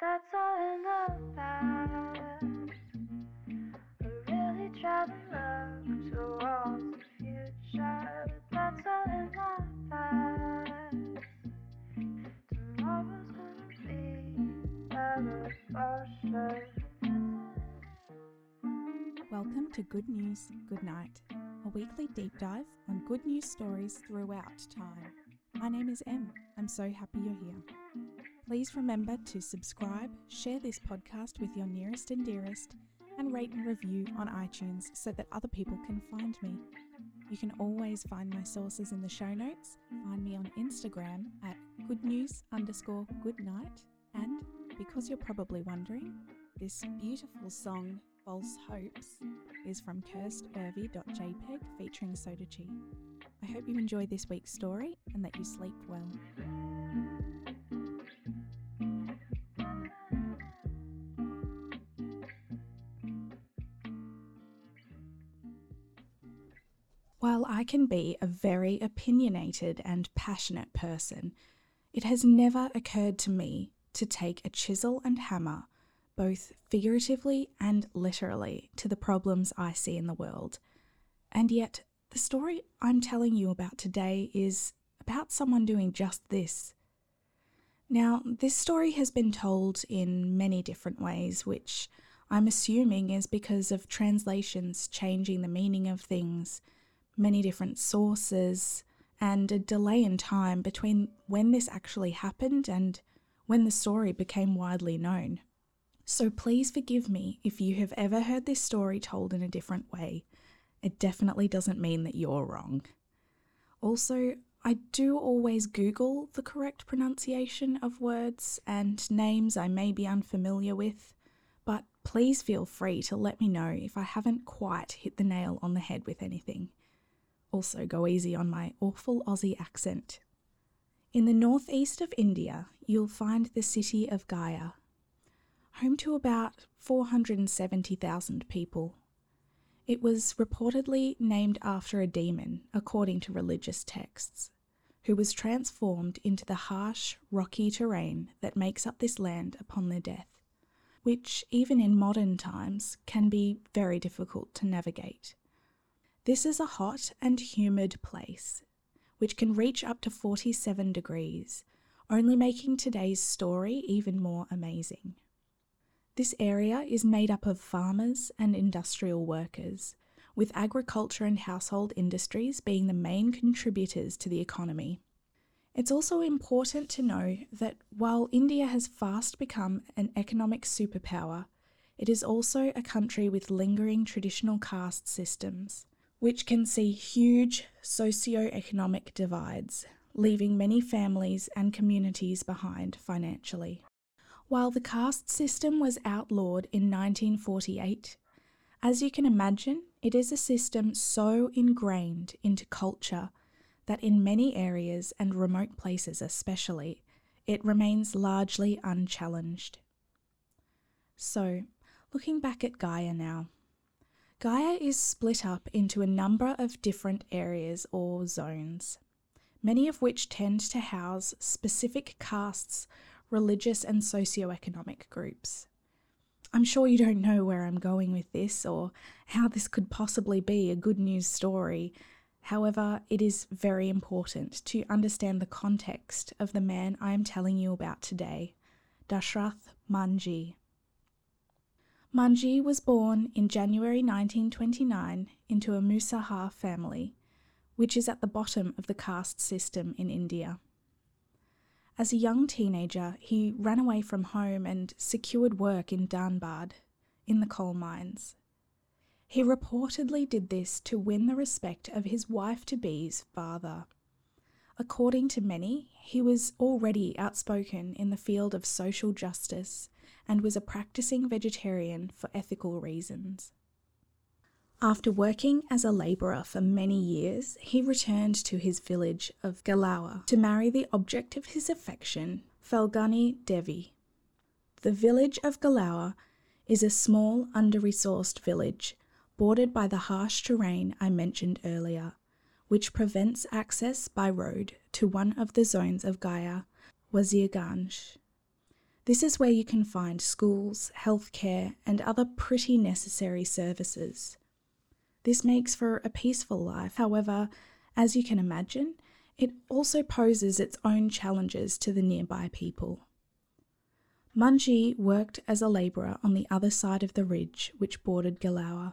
that's all in the past. I really try to look towards the future, that's all in the past. Tomorrow's gonna be. Welcome to Good News, Good Night, a weekly deep dive on good news stories throughout time. My name is Em. I'm so happy you're here. Please remember to subscribe, share this podcast with your nearest and dearest, and rate and review on iTunes so that other people can find me. You can always find my sources in the show notes. Find me on Instagram at goodnews underscore goodnight. And because you're probably wondering, this beautiful song, False Hopes, is from kirsthervey.jpg featuring Soda Chi. I hope you enjoy this week's story and that you sleep well. While I can be a very opinionated and passionate person, it has never occurred to me to take a chisel and hammer, both figuratively and literally, to the problems I see in the world. And yet, the story I'm telling you about today is about someone doing just this. Now, this story has been told in many different ways, which I'm assuming is because of translations changing the meaning of things, many different sources, and a delay in time between when this actually happened and when the story became widely known. So please forgive me if you have ever heard this story told in a different way. It definitely doesn't mean that you're wrong. Also, I do always Google the correct pronunciation of words and names I may be unfamiliar with, but please feel free to let me know if I haven't quite hit the nail on the head with anything. Also, go easy on my awful Aussie accent. In the northeast of India, you'll find the city of Gaya, home to about 470,000 people. It was reportedly named after a demon, according to religious texts, who was transformed into the harsh, rocky terrain that makes up this land upon their death, which, even in modern times, can be very difficult to navigate. This is a hot and humid place, which can reach up to 47 degrees, only making today's story even more amazing. This area is made up of farmers and industrial workers, with agriculture and household industries being the main contributors to the economy. It's also important to know that while India has fast become an economic superpower, it is also a country with lingering traditional caste systems, which can see huge socio-economic divides, leaving many families and communities behind financially. While the caste system was outlawed in 1948, as you can imagine, it is a system so ingrained into culture that in many areas and remote places especially, it remains largely unchallenged. So, looking back at Gaya now, Gaya is split up into a number of different areas or zones, many of which tend to house specific castes religious and socio-economic groups. I'm sure you don't know where I'm going with this or how this could possibly be a good news story. However, it is very important to understand the context of the man I am telling you about today, Dashrath Manjhi. Manjhi was born in January 1929 into a Musahar family, which is at the bottom of the caste system in India. As a young teenager, he ran away from home and secured work in Dhanbad, in the coal mines. He reportedly did this to win the respect of his wife to be's father. According to many, he was already outspoken in the field of social justice and was a practicing vegetarian for ethical reasons. After working as a labourer for many years, he returned to his village of Galawa to marry the object of his affection, Falguni Devi. The village of Galawa is a small, under resourced village bordered by the harsh terrain I mentioned earlier, which prevents access by road to one of the zones of Gaya, Wazirganj. This is where you can find schools, healthcare, and other pretty necessary services. This makes for a peaceful life, however, as you can imagine, it also poses its own challenges to the nearby people. Manjhi worked as a labourer on the other side of the ridge which bordered Galawa.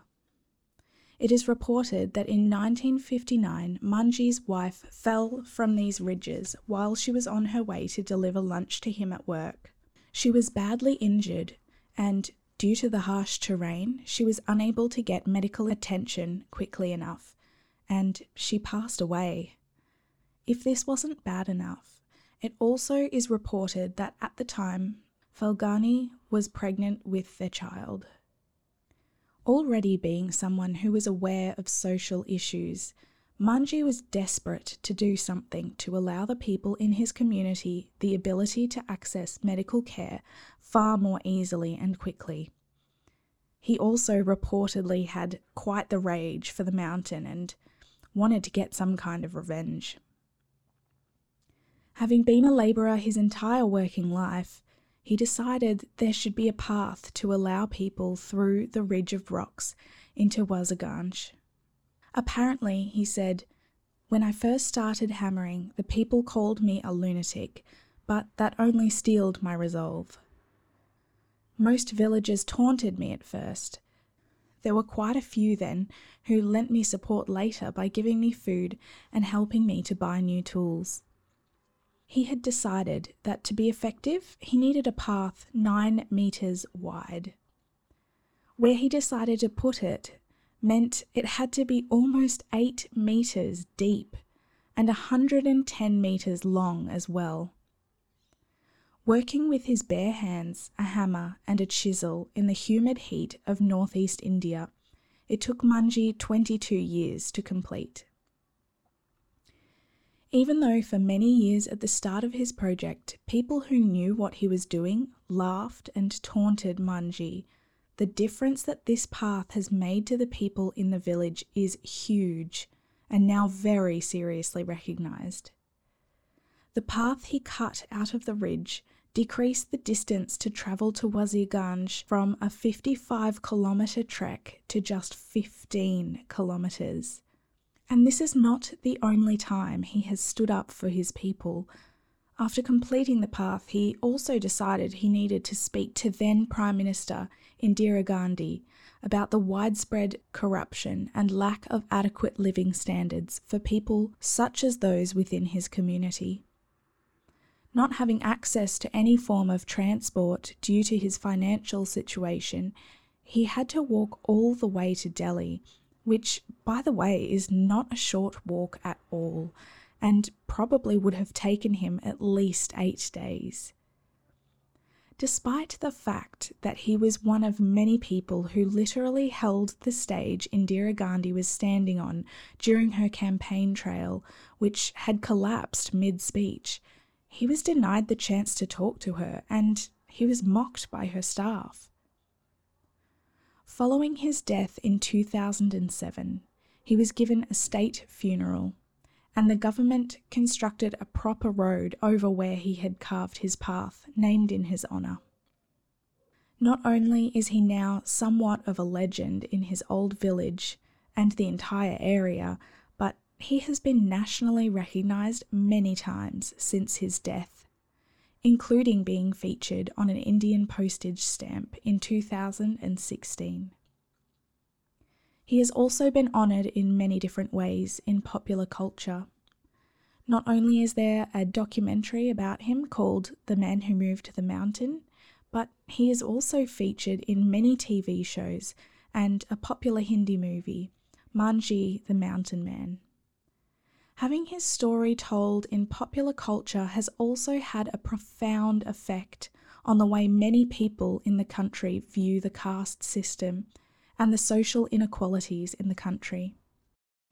It is reported that in 1959, Manjhi's wife fell from these ridges while she was on her way to deliver lunch to him at work. She was badly injured, and due to the harsh terrain, she was unable to get medical attention quickly enough, and she passed away. If this wasn't bad enough, it also is reported that at the time, Falguni was pregnant with their child. Already being someone who was aware of social issues, Manjhi was desperate to do something to allow the people in his community the ability to access medical care far more easily and quickly. He also reportedly had quite the rage for the mountain and wanted to get some kind of revenge. Having been a labourer his entire working life, he decided there should be a path to allow people through the ridge of rocks into Wazirganj. Apparently, he said, when I first started hammering, the people called me a lunatic, but that only steeled my resolve. Most villagers taunted me at first. There were quite a few then who lent me support later by giving me food and helping me to buy new tools. He had decided that to be effective, he needed a path nine metres wide. Where he decided to put it meant it had to be almost eight metres deep and 110 metres long as well. Working with his bare hands, a hammer, and a chisel in the humid heat of northeast India, it took Manjhi 22 years to complete. Even though for many years at the start of his project, people who knew what he was doing laughed and taunted Manjhi, the difference that this path has made to the people in the village is huge and now very seriously recognised. The path he cut out of the ridge decreased the distance to travel to Wazirganj from a 55 kilometre trek to just 15 kilometres. And this is not the only time he has stood up for his people. After completing the path, he also decided he needed to speak to then Prime Minister Indira Gandhi about the widespread corruption and lack of adequate living standards for people such as those within his community. Not having access to any form of transport due to his financial situation, he had to walk all the way to Delhi which, by the way, is not a short walk at all, and probably would have taken him at least eight days. Despite the fact that he was one of many people who literally held the stage Indira Gandhi was standing on during her campaign trail, which had collapsed mid speech, he was denied the chance to talk to her and he was mocked by her staff. Following his death in 2007, he was given a state funeral, and the government constructed a proper road over where he had carved his path, named in his honour. Not only is he now somewhat of a legend in his old village and the entire area, but he has been nationally recognised many times since his death including being featured on an Indian postage stamp in 2016. He has also been honoured in many different ways in popular culture. Not only is there a documentary about him called The Man Who Moved the Mountain, but he is also featured in many TV shows and a popular Hindi movie, Manjhi the Mountain Man. Having his story told in popular culture has also had a profound effect on the way many people in the country view the caste system and the social inequalities in the country.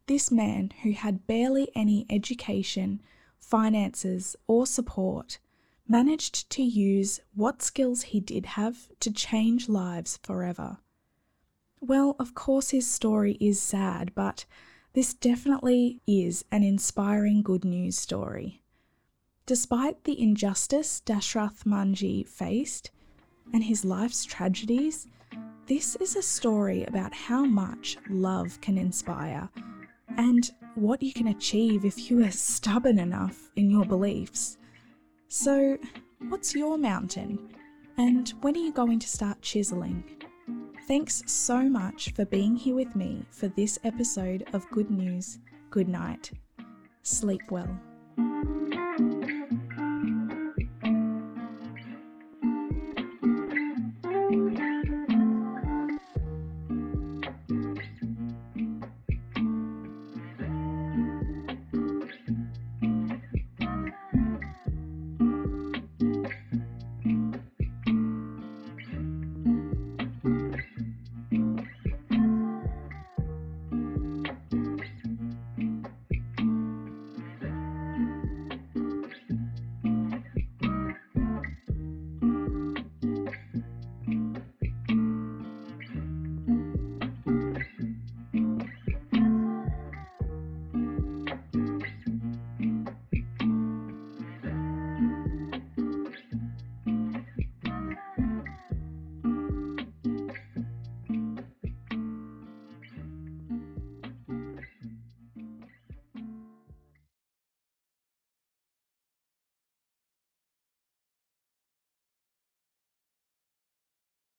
This man, who had barely any education, finances, or support, managed to use what skills he did have to change lives forever. Well, of course, his story is sad, but this definitely is an inspiring good news story. Despite the injustice Dashrath Manjhi faced and his life's tragedies, this is a story about how much love can inspire and what you can achieve if you are stubborn enough in your beliefs. So, what's your mountain? And when are you going to start chiseling? Thanks so much for being here with me for this episode of Good News, Good Night. Sleep well.